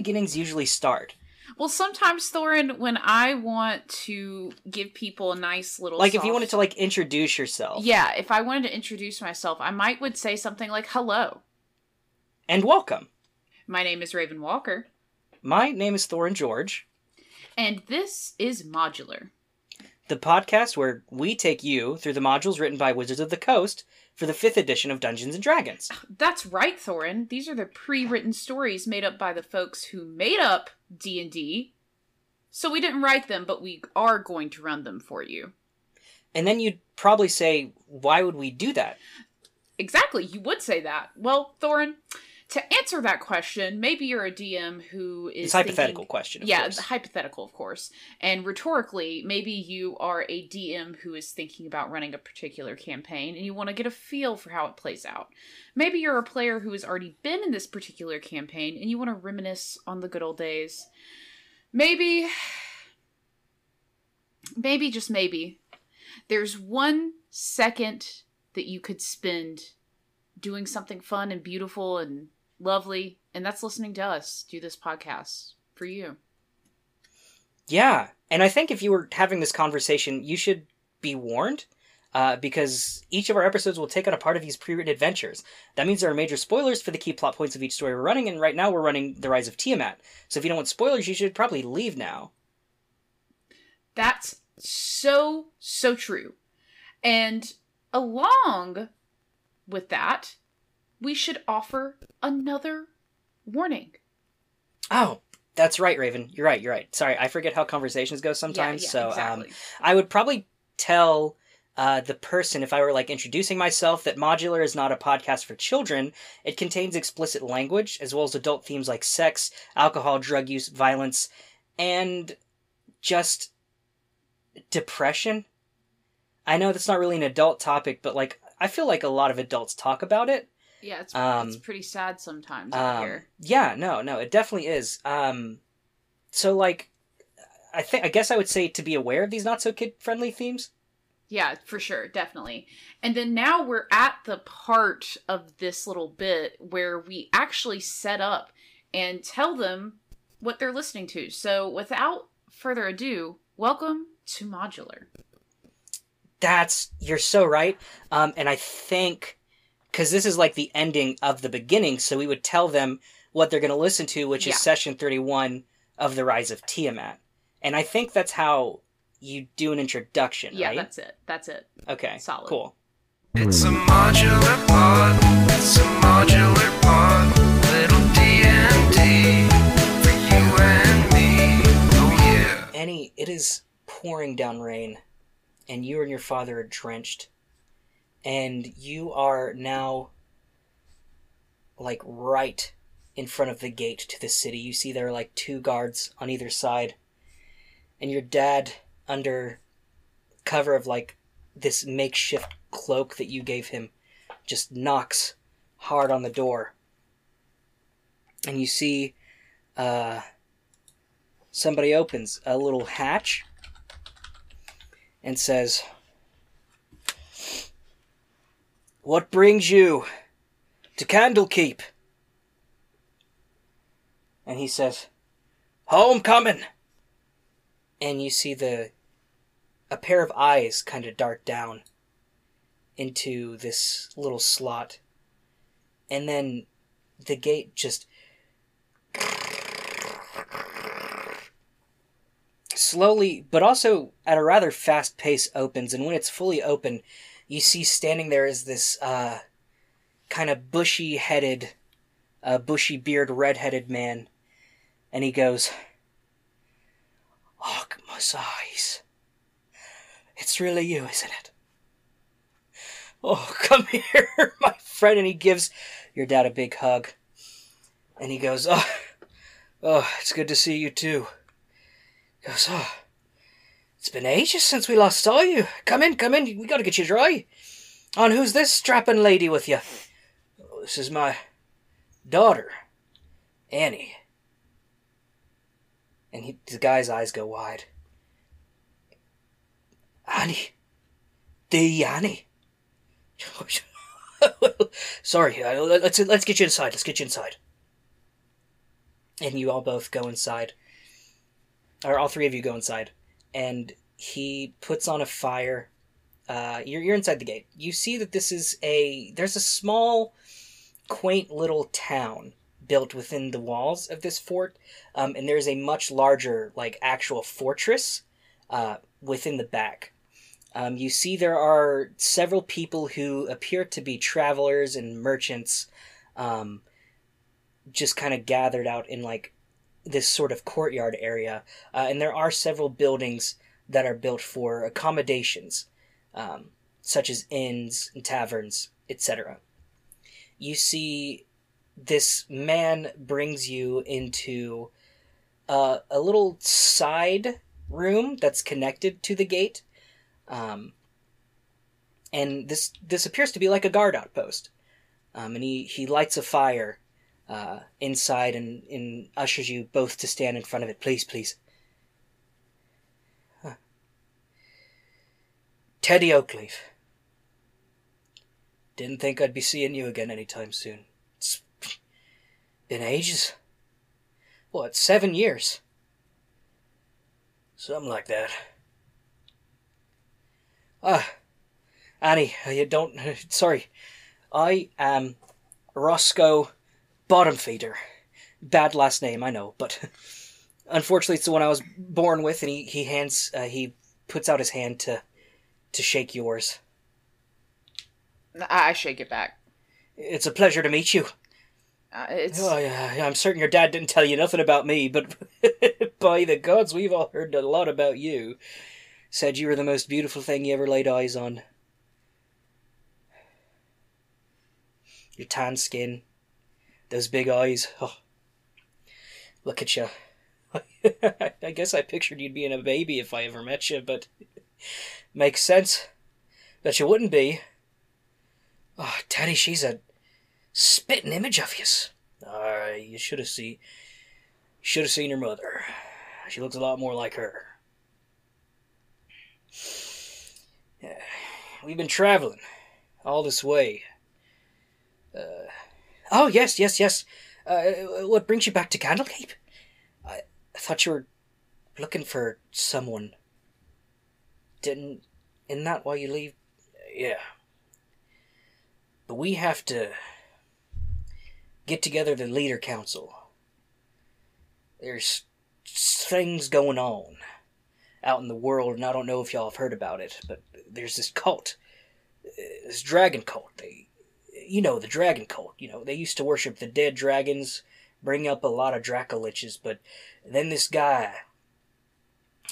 beginnings usually start? Well, sometimes Thorin, when I want to give people a nice little Like if you wanted to like introduce yourself. Yeah, if I wanted to introduce myself, I might would say something like hello. And welcome. My name is Raven Walker, My name is Thorin George, and this is Modular. the podcast where we take you through the modules written by Wizards of the Coast for the fifth edition of Dungeons and Dragons. That's right, Thorin. These are the pre-written stories made up by the folks who made up D&D. So we didn't write them, but we are going to run them for you. And then you'd probably say, why would we do that? Exactly, you would say that. Well, Thorin, to answer that question, maybe you're a DM who is It's a hypothetical thinking- question. Of yeah, course. hypothetical, of course. And rhetorically, maybe you are a DM who is thinking about running a particular campaign and you want to get a feel for how it plays out. Maybe you're a player who has already been in this particular campaign and you want to reminisce on the good old days. Maybe, maybe, just maybe, there's one second that you could spend doing something fun and beautiful and lovely, and that's listening to us do this podcast for you. Yeah, and I think if you were having this conversation, you should be warned. Uh, because each of our episodes will take on a part of these pre-written adventures. That means there are major spoilers for the key plot points of each story we're running, and right now we're running The Rise of Tiamat. So if you don't want spoilers, you should probably leave now. That's so, so true. And along with that, we should offer another warning. Oh, that's right, Raven. You're right. You're right. Sorry, I forget how conversations go sometimes. Yeah, yeah, so um. I would probably tell uh, the person if I were like introducing myself that Modular is not a podcast for children. It contains explicit language as well as adult themes like sex, alcohol, drug use, violence, and just depression. I know that's not really an adult topic, but like I feel like a lot of adults talk about it. Yeah, it's, um, it's pretty sad sometimes out Um, here. yeah, no, no, it definitely is. Um, so like, I think I guess I would say to be aware of these not so kid friendly themes. Yeah, for sure, definitely. And then now we're at the part of this little bit where we actually set up and tell them what they're listening to. So without further ado, welcome to Modular. That's you're so right. Um, and I think because this is like the ending of the beginning, so we would tell them what they're going to listen to, which Yeah. is session thirty one of the Rise of Tiamat. And I think that's how you do an introduction, Yeah, right? that's it. That's it. okay, solid. cool. It's a modular pod. It's a modular pod. Little D and D for you and me. Oh yeah. Annie, it is pouring down rain, and you and your father are drenched, and you are now like right in front of the gate to the city. You see there are like two guards on either side, and your dad, under cover of like this makeshift cloak that you gave him, just knocks hard on the door. And you see, uh, somebody opens a little hatch and says, What brings you to Candlekeep? And he says, Homecoming! And you see the a pair of eyes kind of dart down into this little slot. And then the gate just slowly, but also at a rather fast pace, opens. And when it's fully open, you see standing there is this uh, kind of bushy headed, uh, bushy beard, red headed man. And he goes, Arkmus eyes. It's really you, isn't it? Oh, come here, my friend. And he gives your dad a big hug. And he goes, Oh, oh it's good to see you too. He goes, Oh, it's been ages since we last saw you. Come in, come in. We gotta get you dry. And who's this strapping lady with you? "Oh, this is my daughter, Annie. And he, the guy's eyes go wide. Annie. The Annie. Sorry, uh, let's let's get you inside. Let's get you inside. and you all both go inside, or all three of you go inside, and he puts on a fire. Uh, you're you're inside the gate. You see that this is a there's a small, quaint little town built within the walls of this fort, um, and there's a much larger like actual fortress uh, within the back. Um, you see there are several people who appear to be travelers and merchants, um, just kind of gathered out in like this sort of courtyard area, uh, and there are several buildings that are built for accommodations, um, such as inns and taverns, etc. You see, this man brings you into uh, a little side room that's connected to the gate, um, and this this appears to be like a guard outpost. Um, and he, he lights a fire uh, inside and, and ushers you both to stand in front of it. Please, please. Huh. Teddy Oakleaf. Didn't think I'd be seeing you again anytime soon. It's been ages. What, seven years? Something like that. Ah, Annie, you don't. Sorry. I am Roscoe Bottom Feeder. Bad last name, I know, but unfortunately, it's the one I was born with, and he he hands uh, he puts out his hand to to shake yours. I I shake it back. It's a pleasure to meet you. Uh, it's Oh, yeah, I'm certain your dad didn't tell you nothing about me, but by the gods, we've all heard a lot about you. Said you were the most beautiful thing you ever laid eyes on. Your tan skin, those big eyes. Oh, look at you. I guess I pictured you'd being a baby if I ever met you, but makes sense that you wouldn't be. Oh, Teddy, she's a spitting image of yous. Uh, you should have seen, should have seen her mother. She looks a lot more like her. Yeah, We've been traveling all this way. Uh, oh yes, yes, yes. Uh, what brings you back to Candlekeep? I, I thought you were looking for someone. Didn't? Isn't that why you leave? Yeah. But we have to get together the leader council. There's things going on out in the world, and I don't know if y'all have heard about it, but there's this cult, uh, this dragon cult. They, you know, the dragon cult. You know, they used to worship the dead dragons, bring up a lot of Dracoliches, but then this guy,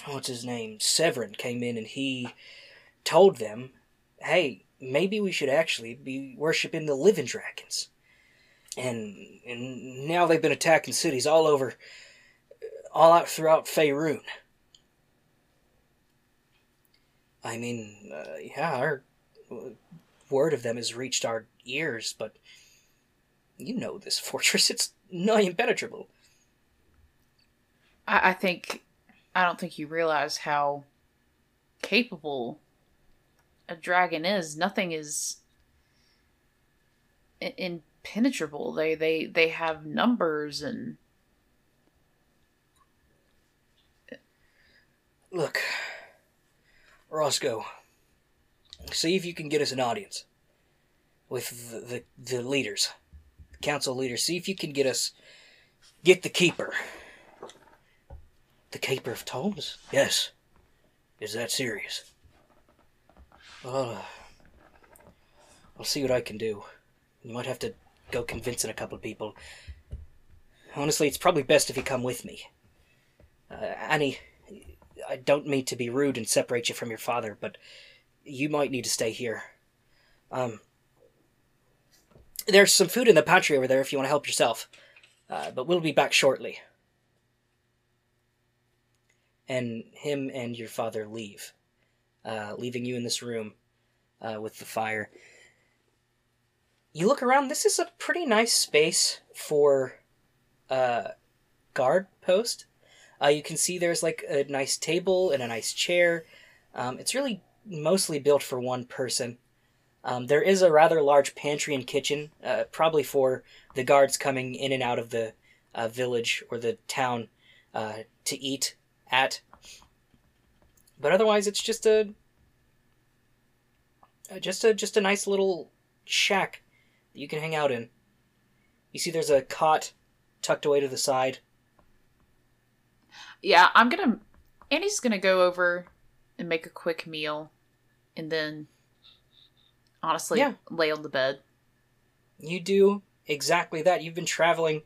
what's his name, Severin, came in and he told them, "Hey, maybe we should actually be worshiping the living dragons." And and now they've been attacking cities all over, all out throughout Faerun. I mean, uh, yeah, our uh, word of them has reached our ears, but you know this fortress, it's nigh impenetrable. I, I think I don't think you realize how capable a dragon is. Nothing is impenetrable. They they they have numbers and Look, Roscoe, see if you can get us an audience with the, the, the leaders, council leaders. See if you can get us, get the keeper. The keeper of tomes? Yes. Is that serious? Uh, I'll see what I can do. You might have to go convincing a couple of people. Honestly, it's probably best if you come with me. Uh, Annie, I don't mean to be rude and separate you from your father, but you might need to stay here. Um, there's some food in the pantry over there if you want to help yourself. Uh, but we'll be back shortly. And him and your father leave, uh, leaving you in this room uh, with the fire. You look around. This is a pretty nice space for uh, guard post. Uh, you can see there's like a nice table and a nice chair. Um, it's really mostly built for one person. Um, there is a rather large pantry and kitchen, uh, probably for the guards coming in and out of the uh, village or the town uh, to eat at. But otherwise, it's just a uh, just a just a nice little shack that you can hang out in. You see, there's a cot tucked away to the side. Yeah, I'm gonna. Andy's gonna go over and make a quick meal, and then, honestly, Yeah. lay on the bed. You do exactly that. You've been traveling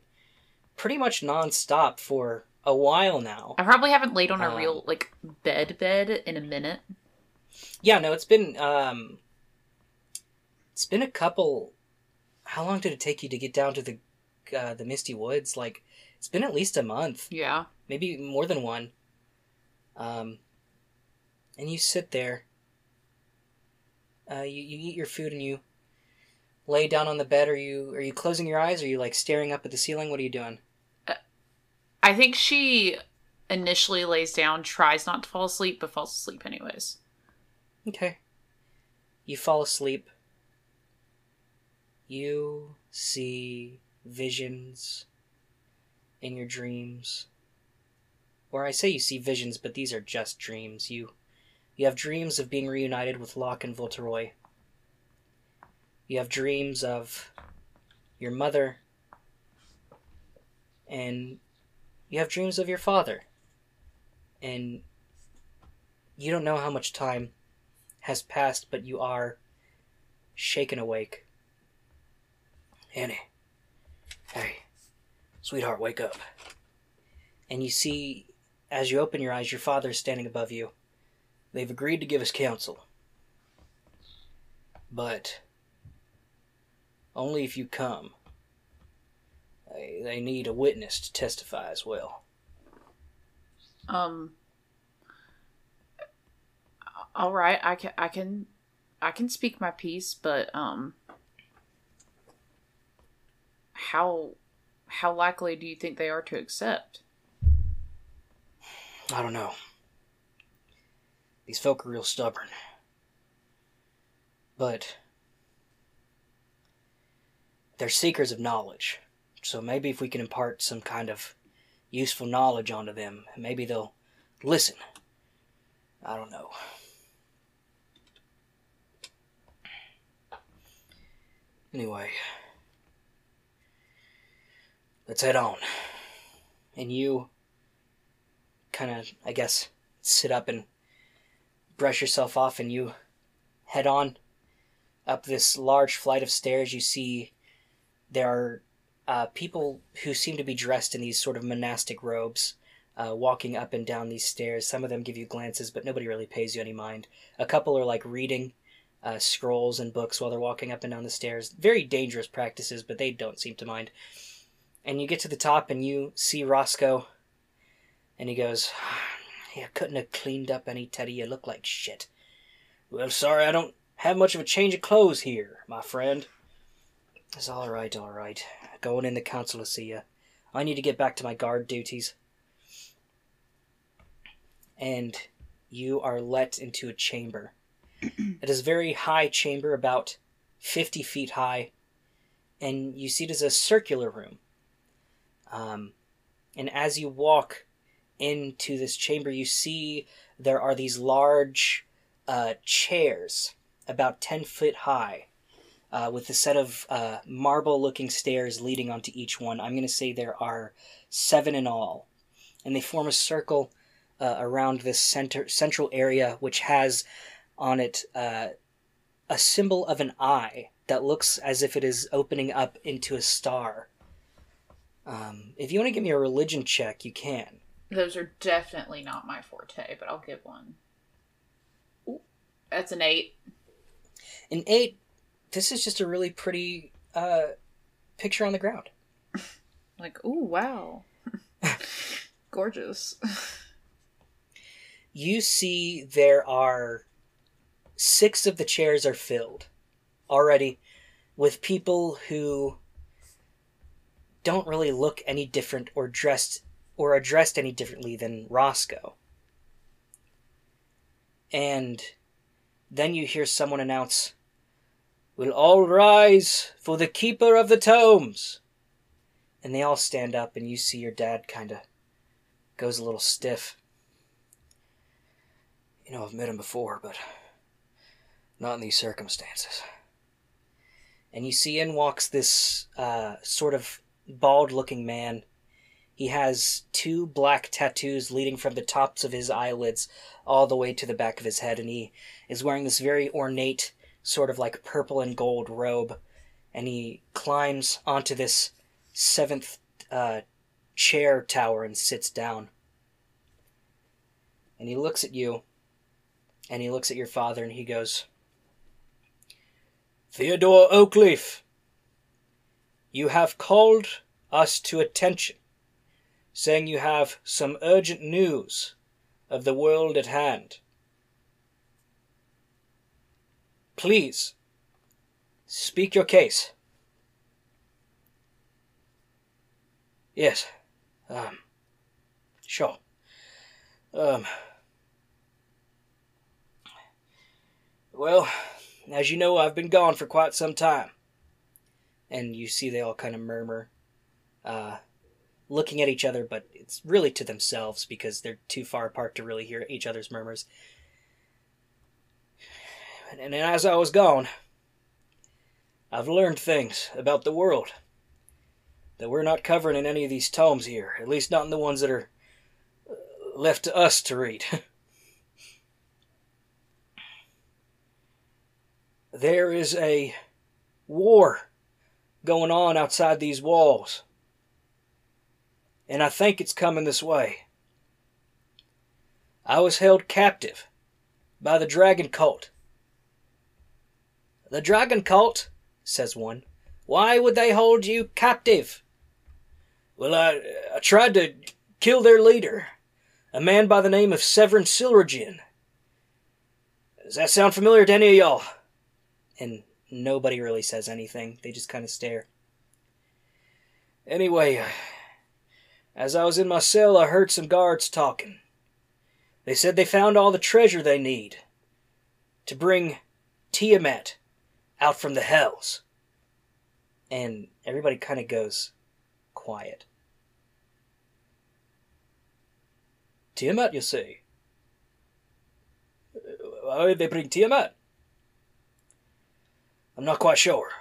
pretty much nonstop for a while now. I probably haven't laid on a Um, real like bed bed in a minute. Yeah, no, it's been um it's been a couple how long did it take you to get down to the uh, the Misty Woods? Like it's been at least a month, Yeah. maybe more than one. Um and you sit there. Uh you, you eat your food and you lay down on the bed are you are you closing your eyes? Are you like staring up at the ceiling? What are you doing? I think she initially lays down, tries not to fall asleep, but falls asleep anyways. Okay. You fall asleep. You see visions in your dreams. Or I say you see visions, but these are just dreams. You you have dreams of being reunited with Locke and Volteroy. You have dreams of your mother. And you have dreams of your father. And you don't know how much time has passed, but you are shaken awake. Annie. Hey. Sweetheart, wake up. And you see, as you open your eyes, your father is standing above you. They've agreed to give us counsel. But only if you come. They, they need a witness to testify as well. Um. All right, I can, I can, I can speak my piece, but um, how, how likely do you think they are to accept? I don't know. These folk are real stubborn. But they're seekers of knowledge. So maybe if we can impart some kind of useful knowledge onto them, maybe they'll listen. I don't know. Anyway, let's head on. And you kind of, I guess, sit up and brush yourself off, and you head on up this large flight of stairs. You see there are uh, people who seem to be dressed in these sort of monastic robes. Uh, walking up and down these stairs. Some of them give you glances, but nobody really pays you any mind. A couple are like reading uh, scrolls and books while they're walking up and down the stairs. Very dangerous practices, but they don't seem to mind. And you get to the top and you see Roscoe, and he goes, You couldn't have cleaned up any, Teddy. You look like shit. Well, sorry, I don't have much of a change of clothes here, my friend. It's all right, all right. Going in the council to see you. I need to get back to my guard duties. And you are let into a chamber. it is a very high chamber, about 50 feet high, and you see it as a circular room. Um, and as you walk into this chamber, you see there are these large uh, chairs, about 10 foot high, uh, with a set of uh, marble looking stairs leading onto each one. I'm going to say there are seven in all. And they form a circle uh, around this center central area, which has on it uh, a symbol of an eye that looks as if it is opening up into a star. Um, if you want to give me a religion check, you can. Those are definitely not my forte, but I'll give one. Ooh, that's an eight. An eight, this is just a really pretty uh, picture on the ground. Like, ooh, wow. Gorgeous. You see, there are six of the chairs are filled already with people who don't really look any different or dressed or are dressed any differently than Roscoe. And then you hear someone announce, We'll all rise for the keeper of the tomes. And they all stand up, and you see your dad kind of goes a little stiff. You know, I've met him before, but not in these circumstances. And you see in walks this uh, sort of bald looking man. He has two black tattoos leading from the tops of his eyelids all the way to the back of his head, and he is wearing this very ornate, sort of like purple and gold robe. And he climbs onto this seventh uh, chair tower and sits down. And he looks at you, and he looks at your father, and he goes, Theodore Oakleaf, you have called us to attention, saying you have some urgent news of the world at hand. Please, speak your case. Yes, um, sure. Um, well, as you know, I've been gone for quite some time. And you see they all kind of murmur, uh, looking at each other, but it's really to themselves because they're too far apart to really hear each other's murmurs. And, as I was gone, I've learned things about the world that we're not covering in any of these tomes here, at least not in the ones that are uh, left to us to read. there is a war going on outside these walls. And I think it's coming this way. I was held captive by the dragon cult. The dragon cult, says one. Why would they hold you captive? Well, I, I tried to kill their leader, a man by the name of Severin Silvergin. Does that sound familiar to any of y'all? And nobody really says anything. They just kind of stare. Anyway, as I was in my cell, I heard some guards talking. They said they found all the treasure they need to bring Tiamat out from the hells. And everybody kind of goes quiet. Tiamat, you say? Why would they bring Tiamat? I'm not quite sure.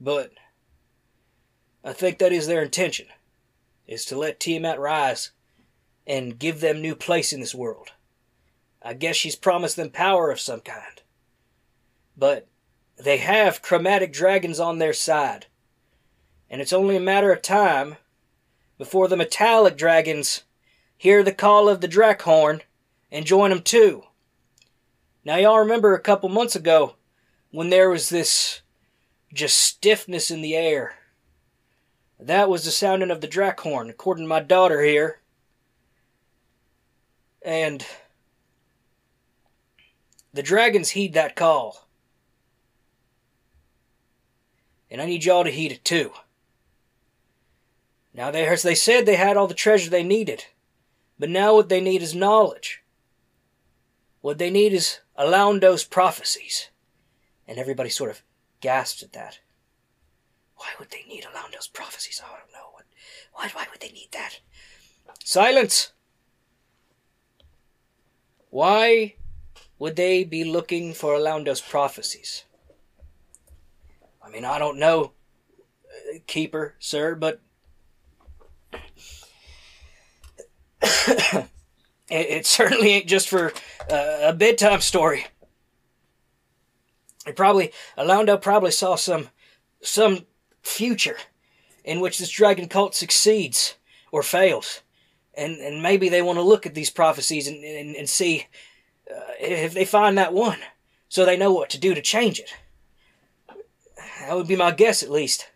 But I think that is their intention, is to let Tiamat rise and give them new place in this world. I guess she's promised them power of some kind. But they have chromatic dragons on their side, and it's only a matter of time before the metallic dragons hear the call of the Draakhorn and join them too. Now, y'all remember a couple months ago when there was this just stiffness in the air. That was the sounding of the Draakhorn, according to my daughter here. And the dragons heed that call. And I need y'all to heed it too. Now, they, as they said, they had all the treasure they needed. But now what they need is knowledge. What they need is Alaundo's prophecies. And everybody sort of gasped at that. Why would they need Alaundo's prophecies? I don't know. What, why, why would they need that? Silence! Why would they be looking for Alaundo's prophecies? I mean, I don't know, uh, Keeper, sir, but it, it certainly ain't just for uh, a bedtime story. It probably Alaundo probably saw some some future in which this dragon cult succeeds or fails, and and maybe they want to look at these prophecies and and, and see uh, if they find that one, so they know what to do to change it. That would be my guess, at least.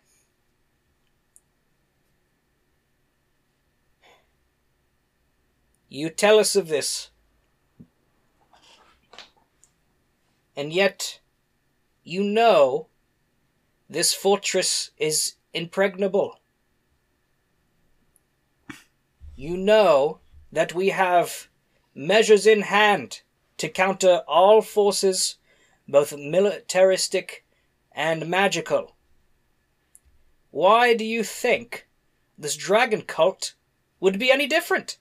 You tell us of this. And yet, you know this fortress is impregnable. You know that we have measures in hand to counter all forces, both militaristic and magical. why do you think this dragon cult would be any different?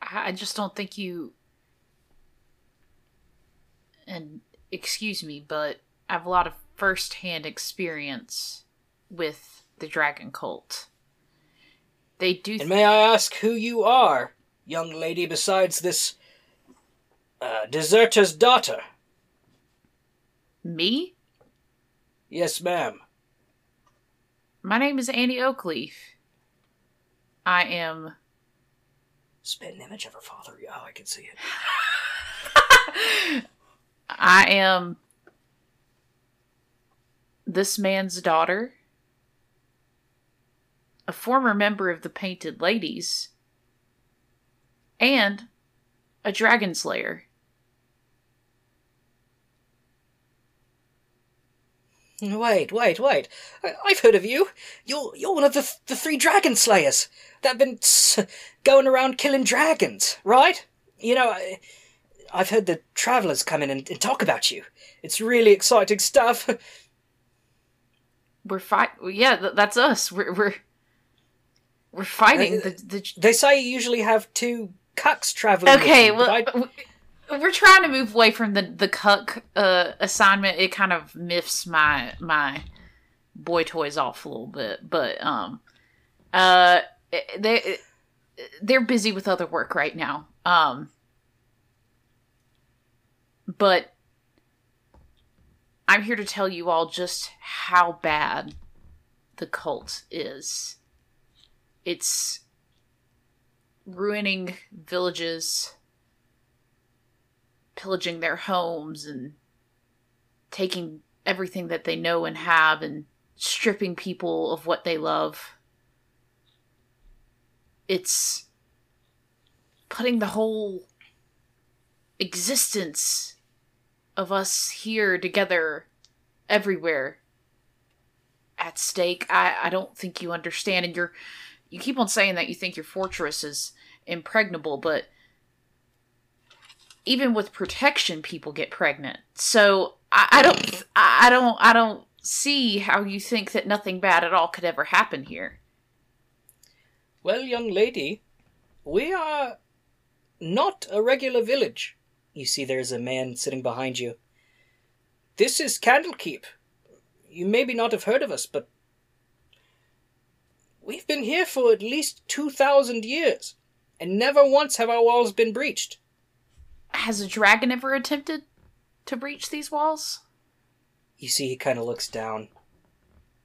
I just don't think you. And excuse me, but I have a lot of first hand experience with the dragon cult. They do. And may I ask who you are, young lady, besides this uh, deserter's daughter? me? Yes, ma'am. My name is Annie Oakleaf. I am. Spit an image of her father. Oh, I can see it. I am this man's daughter, a former member of the Painted Ladies, and a dragon slayer. Wait, wait, wait. I- I've heard of you. You're you're one of the the three dragon slayers that have been going around killing dragons, right? You know, I, I've heard the travelers come in and, and talk about you. It's really exciting stuff. We're fight. Yeah, th- that's us. We're we're we're fighting the the. they say you usually have two cucks traveling. Okay, well, I- we're trying to move away from the the cuck uh, assignment. It kind of miffs my my boy toys off a little bit, but um, uh, they they're busy with other work right now. Um, but I'm here to tell you all just how bad the cult is. It's ruining villages, pillaging their homes, and taking everything that they know and have, and stripping people of what they love. It's putting the whole existence of us here together everywhere at stake. I, I don't think you understand and you're you keep on saying that you think your fortress is impregnable, but even with protection people get pregnant. So I, I don't I don't I don't see how you think that nothing bad at all could ever happen here. Well, young lady, we are not a regular village. You see, there's a man sitting behind you. This is Candlekeep. You maybe not have heard of us, but we've been here for at least 2,000 years, and never once have our walls been breached. Has a dragon ever attempted to breach these walls? You see, he kind of looks down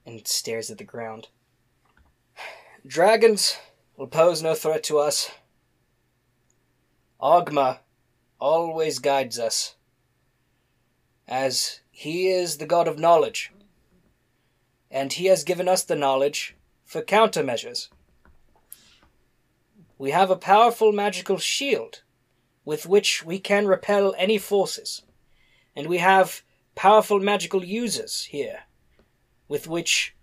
and stares at the ground. Dragons will pose no threat to us. Ogma always guides us, as he is the god of knowledge, and he has given us the knowledge for countermeasures. We have a powerful magical shield with which we can repel any forces, and we have powerful magical users here with which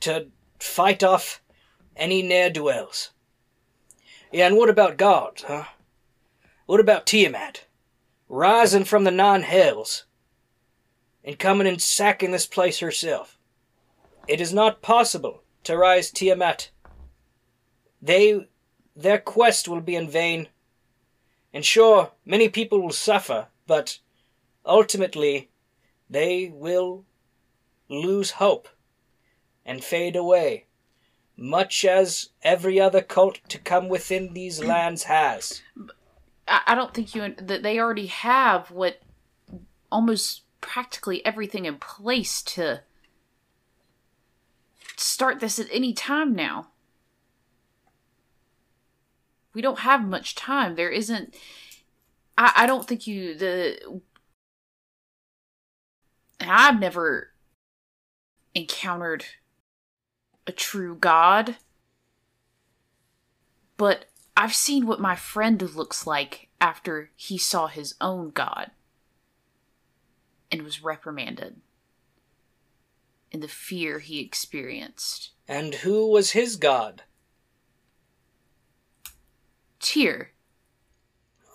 to fight off any ne'er do wells. Yeah, and what about God, huh? What about Tiamat? Rising from the nine hells and coming and sacking this place herself. It is not possible to rise Tiamat. They their quest will be in vain. And sure, many people will suffer, but ultimately they will lose hope and fade away, much as every other cult to come within these lands has. I, don't think you that they already have what almost practically everything in place to start this at any time now. We don't have much time. There isn't. I, I don't think you the. I've never encountered a true god, but I've seen what my friend looks like after he saw his own god and was reprimanded and the fear he experienced. And who was his god? Tyr,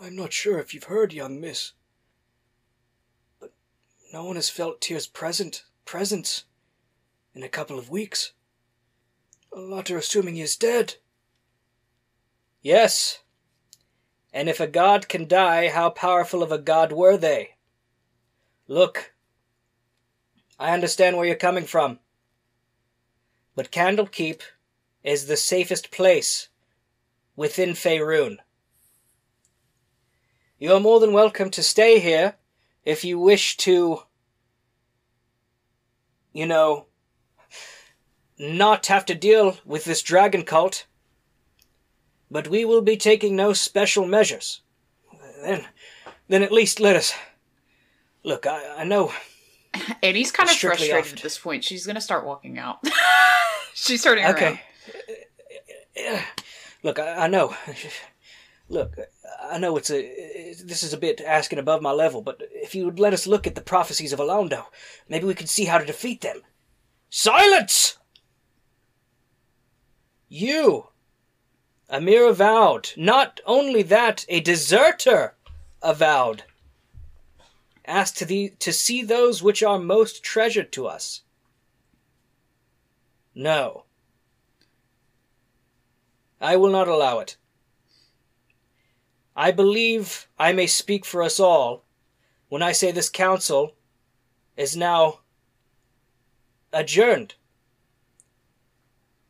I'm not sure if you've heard, young miss. But No one has felt Tyr's present presence in a couple of weeks. A lot are assuming he is dead. Yes. And if a god can die, how powerful of a god were they? Look, I understand where you're coming from. But Candlekeep is the safest place within Faerun. You are more than welcome to stay here if you wish to, you know, not have to deal with this dragon cult. But we will be taking no special measures. Then, then at least let us. Look, I, I know. Annie's kind of frustrated off. at this point. She's gonna start walking out. She's turning around. Okay. Look, I, I know. Look, I know it's a. This is a bit asking above my level, but if you would let us look at the prophecies of Alaundo, maybe we could see how to defeat them. Silence! You, Amir avowed. Not only that, a deserter avowed. Asked to the to see those which are most treasured to us. No. I will not allow it. I believe I may speak for us all when I say this council is now adjourned.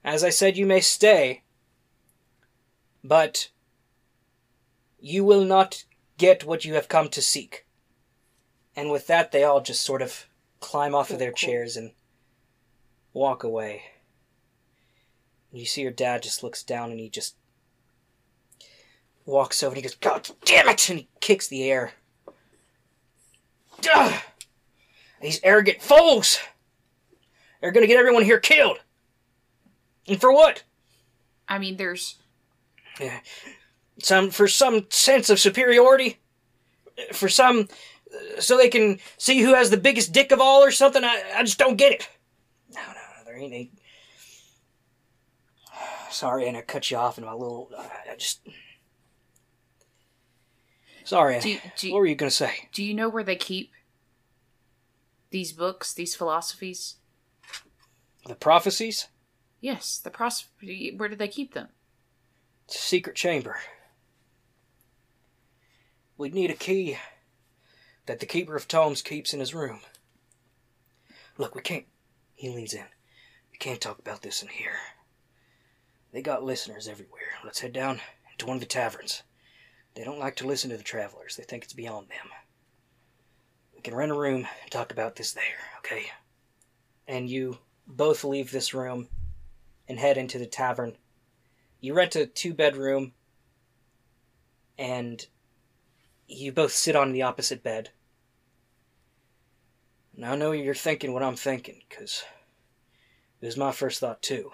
As I said, you may stay, but you will not get what you have come to seek. And with that, they all just sort of climb off of their chairs and walk away. You see your dad just looks down and he just walks over and he goes, God damn it! And he kicks the air. Ugh! These arrogant fools! They're gonna get everyone here killed! And for what? I mean, there's Some for some sense of superiority? For some so they can see who has the biggest dick of all or something? I, I just don't get it. No, no, no, there ain't any. Sorry, and I cut you off in my little. I just. Sorry. Do do what were you gonna say? Do you know where they keep these books, these philosophies? The prophecies? Yes, the pros. Where do they keep them? Secret chamber. We'd need a key that the Keeper of Tomes keeps in his room. Look, we can't. He leans in. We can't talk about this in here. They got listeners everywhere. Let's head down to one of the taverns. They don't like to listen to the travelers, they think it's beyond them. We can rent a room and talk about this there, okay? And you both leave this room and head into the tavern you rent a two bedroom and you both sit on the opposite bed. Now I know you're thinking what I'm thinking, because it was my first thought too.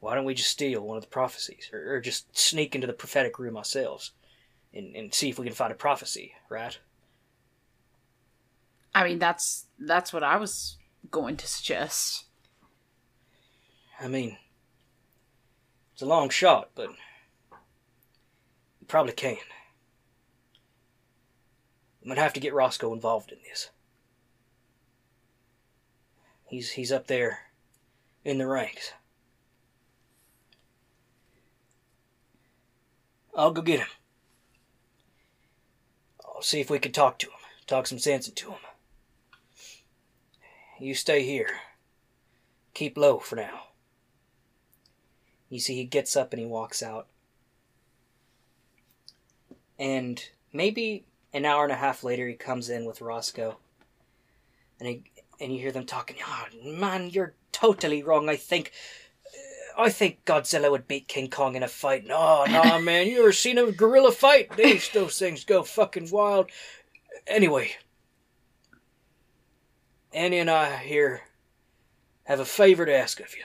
Why don't we just steal one of the prophecies, or, or just sneak into the prophetic room ourselves, and, and see if we can find a prophecy, right? I mean, that's that's what I was going to suggest. I mean, it's a long shot, but you probably can. I'm gonna have to get Roscoe involved in this. He's he's up there in the ranks. I'll go get him. I'll see if we can talk to him, talk some sense into him. You stay here. Keep low for now. You see, he gets up and he walks out. And maybe an hour and a half later, he comes in with Roscoe. And he, and you hear them talking. Oh, man, you're totally wrong. I think, I think Godzilla would beat King Kong in a fight. No, no, man, you ever seen a gorilla fight? These those things go fucking wild. Anyway, Annie and I here have a favor to ask of you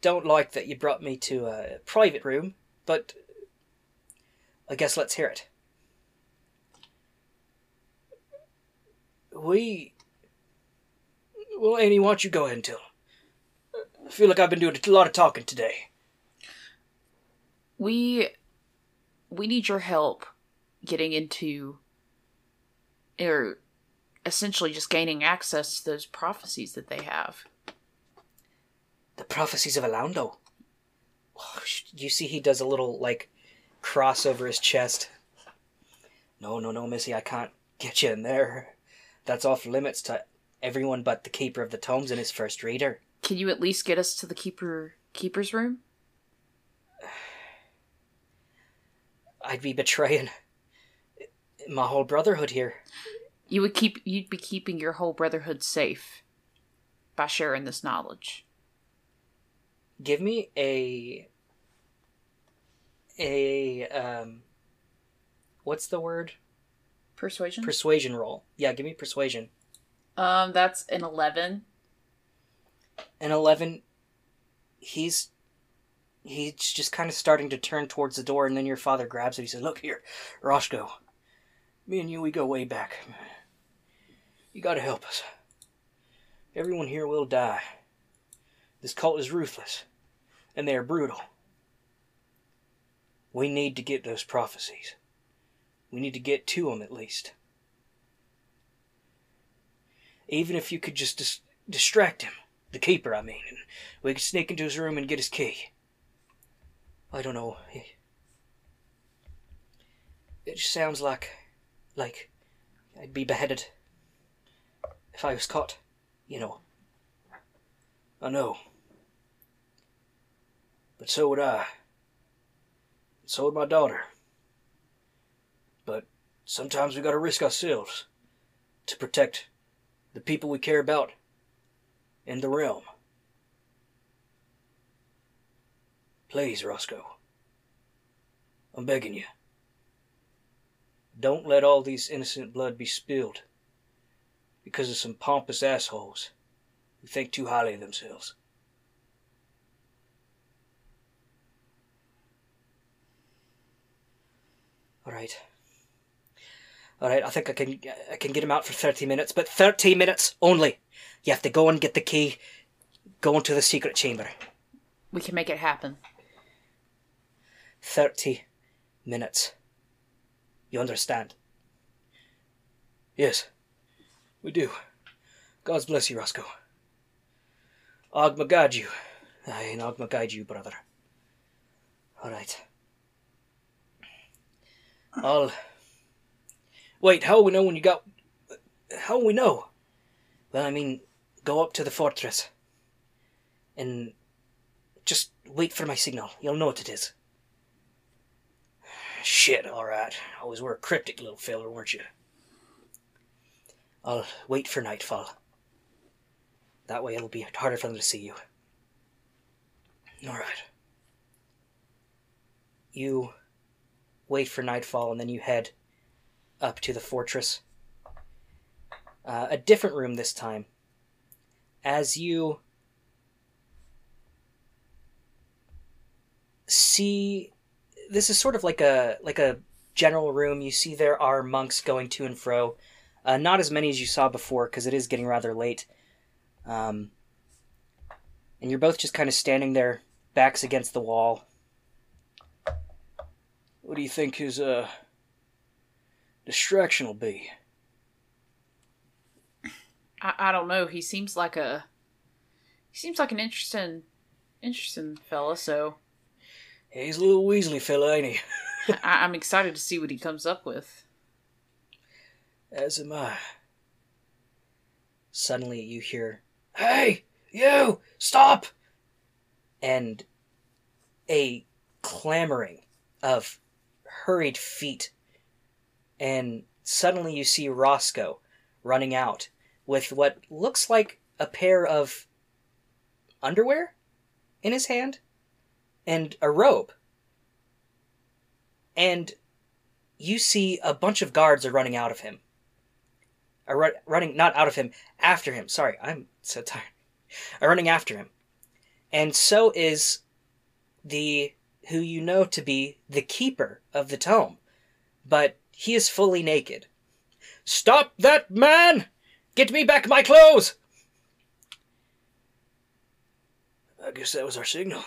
don't like that you brought me to a private room, but I guess let's hear it. We. Well, Annie, why don't you go ahead and tell? I feel like I've been doing a lot of talking today. We we need your help getting into or essentially just gaining access to those prophecies that they have. The prophecies of Alaundo. Oh, you see, he does a little like cross over his chest. No, no, no, Missy, I can't get you in there. That's off limits to everyone but the keeper of the tomes and his first reader. Can you at least get us to the keeper keeper's room? I'd be betraying my whole brotherhood here. You would keep you'd be keeping your whole brotherhood safe by sharing this knowledge. Give me a a um what's the word? Persuasion? Persuasion roll. Yeah, give me persuasion. um that's an 11. An 11 he's he's just kind of starting to turn towards the door and then your father grabs it. He says, "Look here, Roscoe. Me and you we go way back. You got to help us. Everyone here will die. This cult is ruthless and they are brutal. We need to get those prophecies. We need to get to them at least. Even if you could just dis- distract him, the keeper, I mean, and we could sneak into his room and get his key. I don't know. It just sounds like, like, I'd be beheaded if I was caught. You know. I know. But so would I. And So would my daughter. But sometimes we gotta risk ourselves to protect the people we care about and the realm. Please, Roscoe. I'm begging you. Don't let all these innocent blood be spilled because of some pompous assholes who think too highly of themselves. All right. All right, I think I can I can get him out for 30 minutes, but 30 minutes only. You have to go and get the key, go into the secret chamber. We can make it happen. 30 minutes. You understand? Yes, we do. God's bless you, Roscoe. Ogma guide you. Aye, and Ogma guide you, brother. All right. I'll. Wait, how will we know when you got. How will we know? Well, I mean, go up to the fortress. And. Just wait for my signal. You'll know what it is. Shit, alright. Always were a cryptic little feller, weren't you? I'll wait for nightfall. That way it'll be harder for them to see you. Alright. You wait for nightfall and then you head up to the fortress. Uh, a different room this time. As you see this is sort of like a like a general room. You see there are monks going to and fro. Uh, not as many as you saw before because it is getting rather late. Um, and you're both just kind of standing there, backs against the wall. What do you think his uh, distraction will be? I, I don't know. He seems like a he seems like an interesting interesting fella, so He's a little Weasley fella, ain't he? I, I'm excited to see what he comes up with. As am I. Suddenly you hear, Hey, you! Stop! And a clamoring of hurried feet. And suddenly you see Roscoe running out with what looks like a pair of underwear in his hand and a robe. And you see a bunch of guards are running out of him. Are ru- running not out of him, after him. Sorry, I'm so tired. Are running after him. And so is the who you know to be the keeper of the tome. But he is fully naked. Stop that man! Get me back my clothes! I guess that was our signal.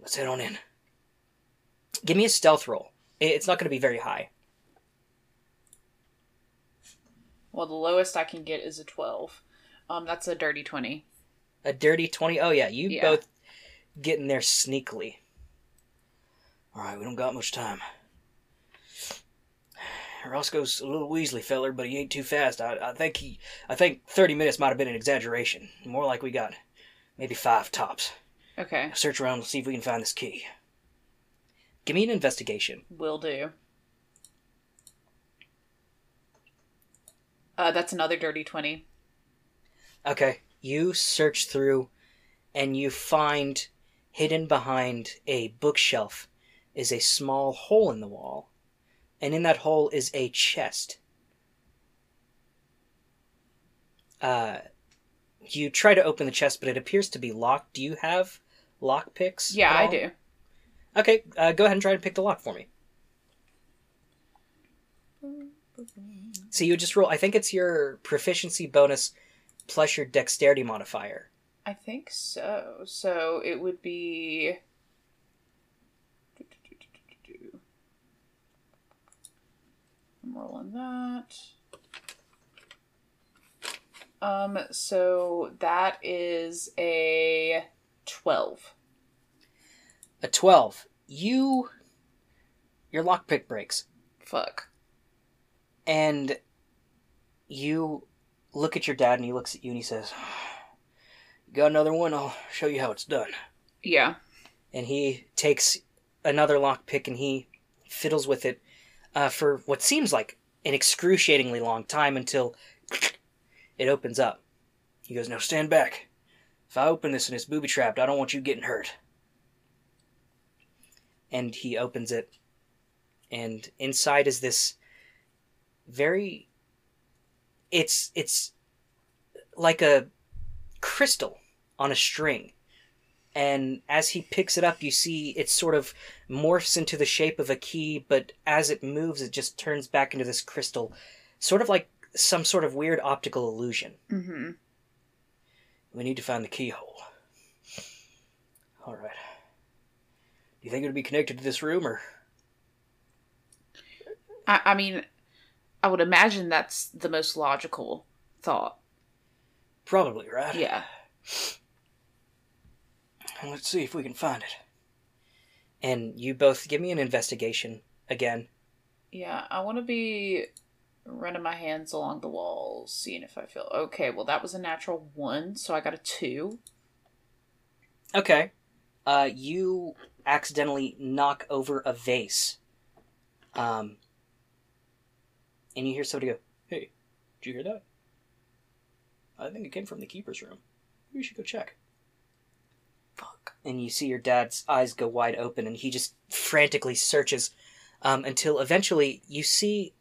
Let's head on in. Give me a stealth roll. It's not going to be very high. Well, the lowest I can get is a 12. Um, that's a dirty 20. A dirty 20? Oh, yeah, you Yeah. both get in there sneakily. All right, we don't got much time. Roscoe's a little Weasley feller, but he ain't too fast. I, I think he, I think thirty minutes might have been an exaggeration. More like we got maybe five tops. Okay, Search around and see if we can find this key. Give me an investigation. will do. Uh, that's another dirty 20. Okay. You search through and you find hidden behind a bookshelf is a small hole in the wall. And in that hole is a chest. Uh you try to open the chest, but it appears to be locked. Do you have lock picks? Yeah, I do. Okay, uh, go ahead and try to pick the lock for me. So you just roll. I think it's your proficiency bonus plus your dexterity modifier. I think so. So it would be. I'm rolling that. Um, so that is a 12. A twelve. You, your lockpick breaks, Fuck. and you look at your dad, and he looks at you, and he says, got another one? I'll show you how it's done. Yeah. and he takes another lockpick and he fiddles with it uh, for what seems like an excruciatingly long time until it opens up. He goes, Now stand back. If I open this and it's booby trapped, I don't want you getting hurt. and he opens it and inside is this very it's it's like a crystal on a string and as he picks it up you see it sort of morphs into the shape of a key but as it moves it just turns back into this crystal sort of like some sort of weird optical illusion Mm-hmm. We need to find the keyhole. All right. Do you think it would be connected to this room, or I, I mean, I would imagine that's the most logical thought. probably right? Yeah. Let's see if we can find it. and you both give me an investigation again Yeah, I want to be running my hands along the walls, seeing if I feel okay. Well, that was a natural one, so I got a two. Okay. Uh, you accidentally knock over a vase. Um, and you hear somebody go, Hey, did you hear that? I think it came from the keeper's room. We should go check. And you see your dad's eyes go wide open and he just frantically searches um, until eventually you see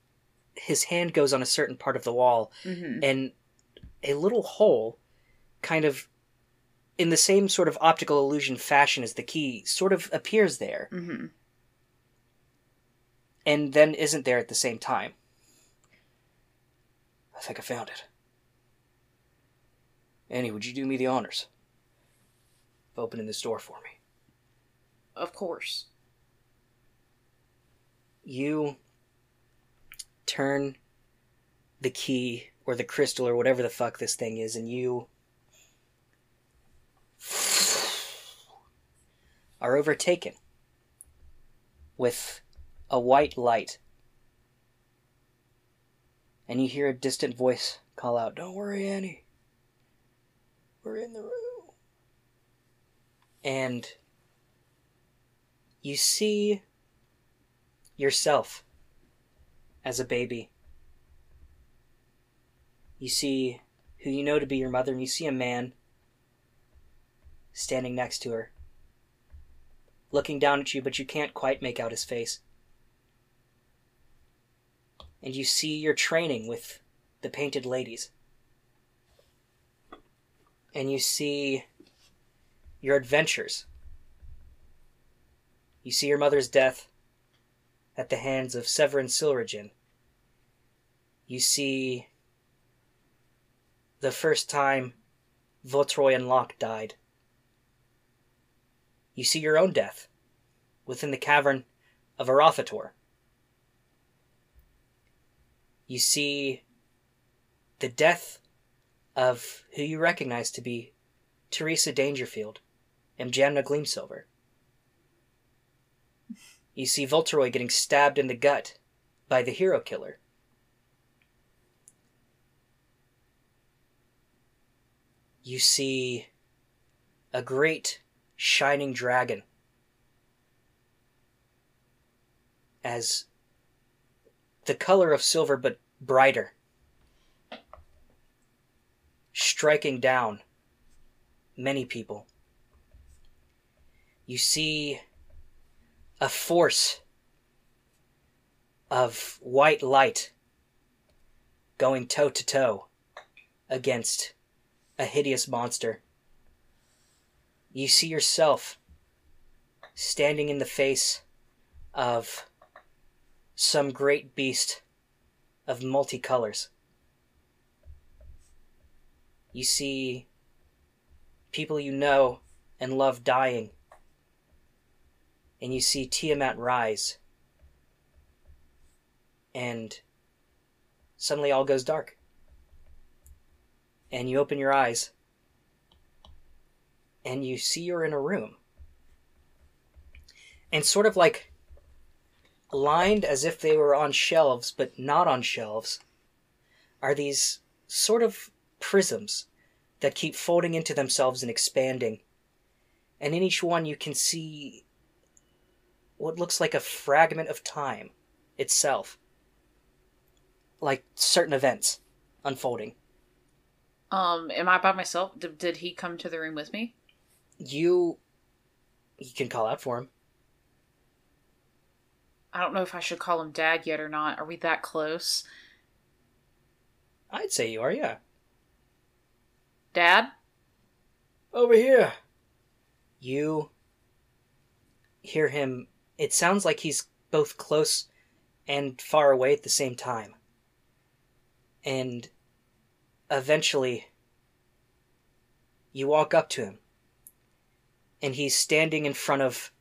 his hand goes on a certain part of the wall Mm-hmm. and a little hole kind of in the same sort of optical illusion fashion as the key sort of appears there Mm-hmm. and then isn't there at the same time. I think I found it. Annie, would you do me the honors of opening this door for me? Of course. You turn the key or the crystal or whatever the fuck this thing is, and you are overtaken with a white light. And you hear a distant voice call out, Don't worry, Annie. We're in the room. And you see yourself as a baby. You see who you know to be your mother, and you see a man standing next to her, looking down at you, but you can't quite make out his face. And you see your training with the painted ladies. And you see your adventures. You see your mother's death at the hands of Severin Silrigen. You see the first time Votroy and Locke died. You see your own death within the cavern of Arathator. You see the death of who you recognize to be Teresa Dangerfield and Jamna Gleamsilver. You see Volteroy getting stabbed in the gut by the hero killer. You see a great shining dragon as the color of silver but brighter, striking down many people. You see a force of white light going toe to toe against a hideous monster. You see yourself standing in the face of some great beast of multicolors. You see people you know and love dying, and you see Tiamat rise, and suddenly all goes dark. And you open your eyes, and you see you're in a room. And sort of like lined as if they were on shelves, but not on shelves, are these sort of prisms that keep folding into themselves and expanding. And in each one, you can see what looks like a fragment of time itself. Like certain events unfolding. Um, am I by myself? Did, did he come to the room with me? You. You can call out for him. I don't know if I should call him dad yet or not. Are we that close? I'd say you are, yeah. Dad? Over here. You hear him. It sounds like he's both close and far away at the same time. And eventually, you walk up to him. And he's standing in front of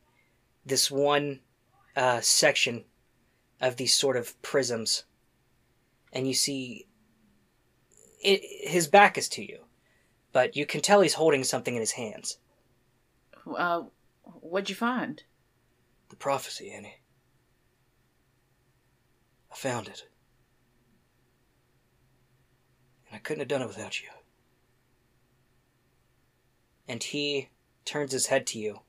this one uh, section of these sort of prisms. And you see. It, his back is to you, but you can tell he's holding something in his hands. Uh, what'd you find? The prophecy, Annie. I found it. And I couldn't have done it without you. and he turns his head to you.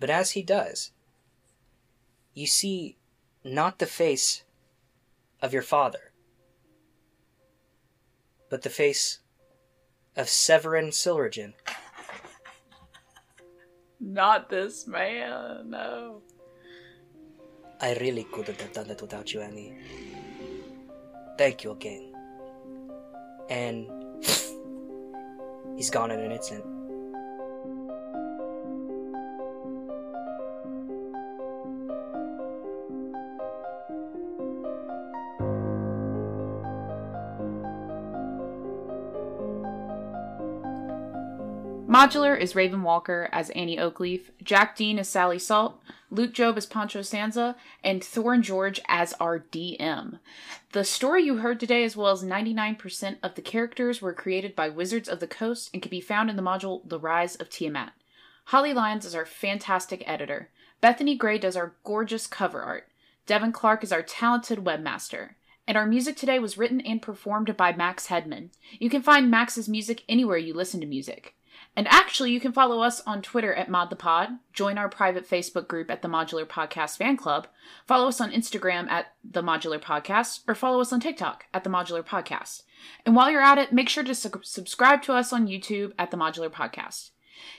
But as he does, you see not the face of your father, but the face of Severin Silvergen. Not this man, no. I really couldn't have done it without you, Annie. Thank you again. And he's gone in an instant. Modular is Raven Walker as Annie Oakleaf, Jack Dean as Sally Salt, Luke Job as Pancho Sansa, and Thorin George as our DM. The story you heard today, as well as 99% of the characters, were created by Wizards of the Coast and can be found in the module The Rise of Tiamat. Holly Lyons is our fantastic editor. Bethany Gray does our gorgeous cover art. Devin Clark is our talented webmaster. And our music today was written and performed by Max Hedman. You can find Max's music anywhere you listen to music. And actually, you can follow us on Twitter at ModThePod, join our private Facebook group at the Modular Podcast Fan Club, follow us on Instagram at the Modular Podcast, or follow us on TikTok at the Modular Podcast. And while you're at it, make sure to su- subscribe to us on YouTube at the Modular Podcast.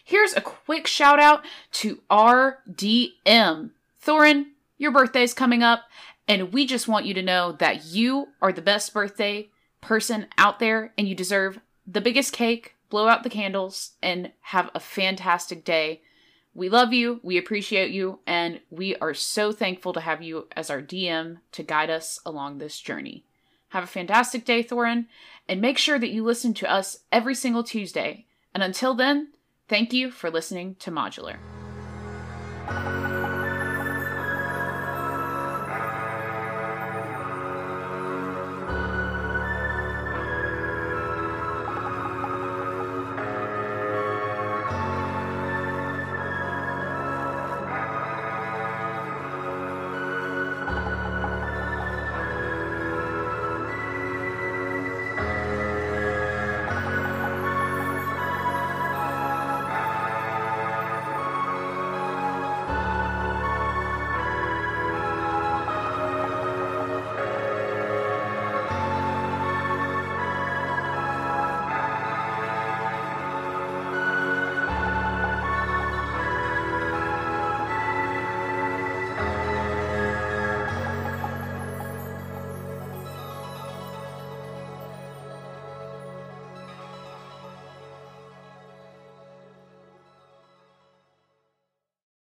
Here's a quick shout out to our DM. Thorin, your birthday's coming up, and we just want you to know that you are the best birthday person out there, and you deserve the biggest cake, blow out the candles, and have a fantastic day. We love you, we appreciate you, and we are so thankful to have you as our DM to guide us along this journey. Have a fantastic day, Thorin, and make sure that you listen to us every single Tuesday. And until then, thank you for listening to Modular.